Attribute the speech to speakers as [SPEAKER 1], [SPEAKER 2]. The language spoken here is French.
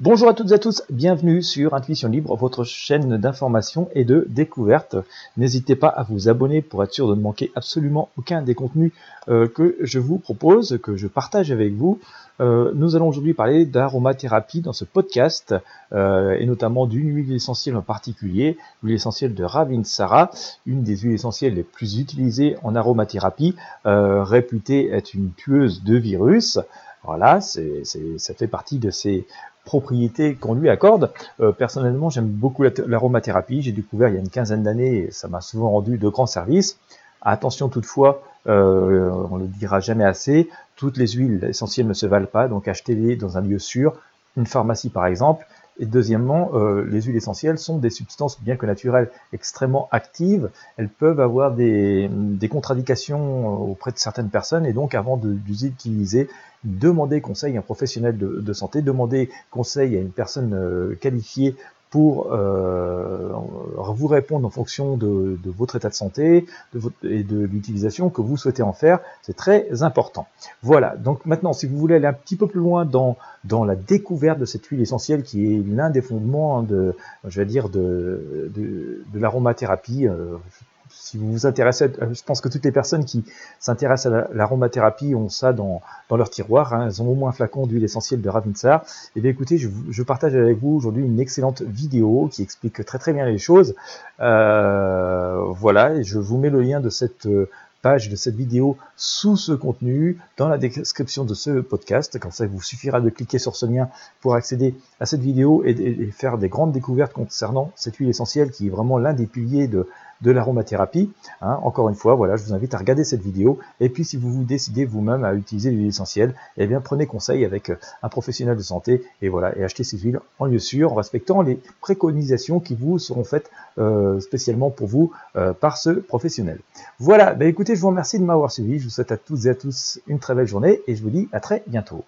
[SPEAKER 1] Bonjour à toutes et à tous, bienvenue sur Intuition Libre, votre chaîne d'information et de découverte. N'hésitez pas à vous abonner pour être sûr de ne manquer absolument aucun des contenus euh, que je vous propose, que je partage avec vous. Euh, nous allons aujourd'hui parler d'aromathérapie dans ce podcast euh, et notamment d'une huile essentielle en particulier, l'huile essentielle de Ravinsara, une des huiles essentielles les plus utilisées en aromathérapie, réputée être une tueuse de virus. Voilà, ça fait partie de ces propriétés qu'on lui accorde. Euh, personnellement, j'aime beaucoup l'aromathérapie. J'ai découvert il y a une quinzaine d'années et ça m'a souvent rendu de grands services. Attention toutefois, euh, on le dira jamais assez, toutes les huiles essentielles ne se valent pas, donc achetez-les dans un lieu sûr, une pharmacie par exemple, et deuxièmement, euh, les huiles essentielles sont des substances, bien que naturelles, extrêmement actives. Elles peuvent avoir des, des contradictions auprès de certaines personnes et donc avant de, d'utiliser, demandez conseil à un professionnel de, de, santé, demandez conseil à une personne euh, qualifiée pour euh, vous répondre en fonction de, votre état de santé et de l'utilisation que vous souhaitez en faire. C'est très important. Voilà, donc maintenant, si vous voulez aller un petit peu plus loin dans, la découverte de cette huile essentielle qui est l'un des fondements de, je vais dire, de, de, de l'aromathérapie, euh, si vous vous intéressez, euh, je pense que toutes les personnes qui s'intéressent à l'aromathérapie ont ça dans, leur tiroir. Hein. elles ont au moins un flacon d'huile essentielle de Ravinsar. Et eh bien écoutez, je, partage avec vous aujourd'hui une excellente vidéo qui explique très très bien les choses. Euh, voilà, je vous mets le lien de cette euh, page de cette vidéo sous ce contenu dans la description de ce podcast. Comme ça, il vous suffira de cliquer sur ce lien pour accéder à cette vidéo et, faire des grandes découvertes concernant cette huile essentielle qui est vraiment l'un des piliers de, de l'aromathérapie. Hein. Encore une fois, voilà, je vous invite à regarder cette vidéo. Et puis, si vous vous décidez vous-même à utiliser l'huile essentielle, eh bien, prenez conseil avec euh, un professionnel de santé et voilà, et achetez ces huiles en lieu sûr, en respectant les préconisations qui vous seront faites euh, spécialement pour vous euh, par ce professionnel. Voilà, bah, écoutez, je vous remercie de m'avoir suivi. Je vous souhaite à toutes et à tous une très belle journée et je vous dis à très bientôt.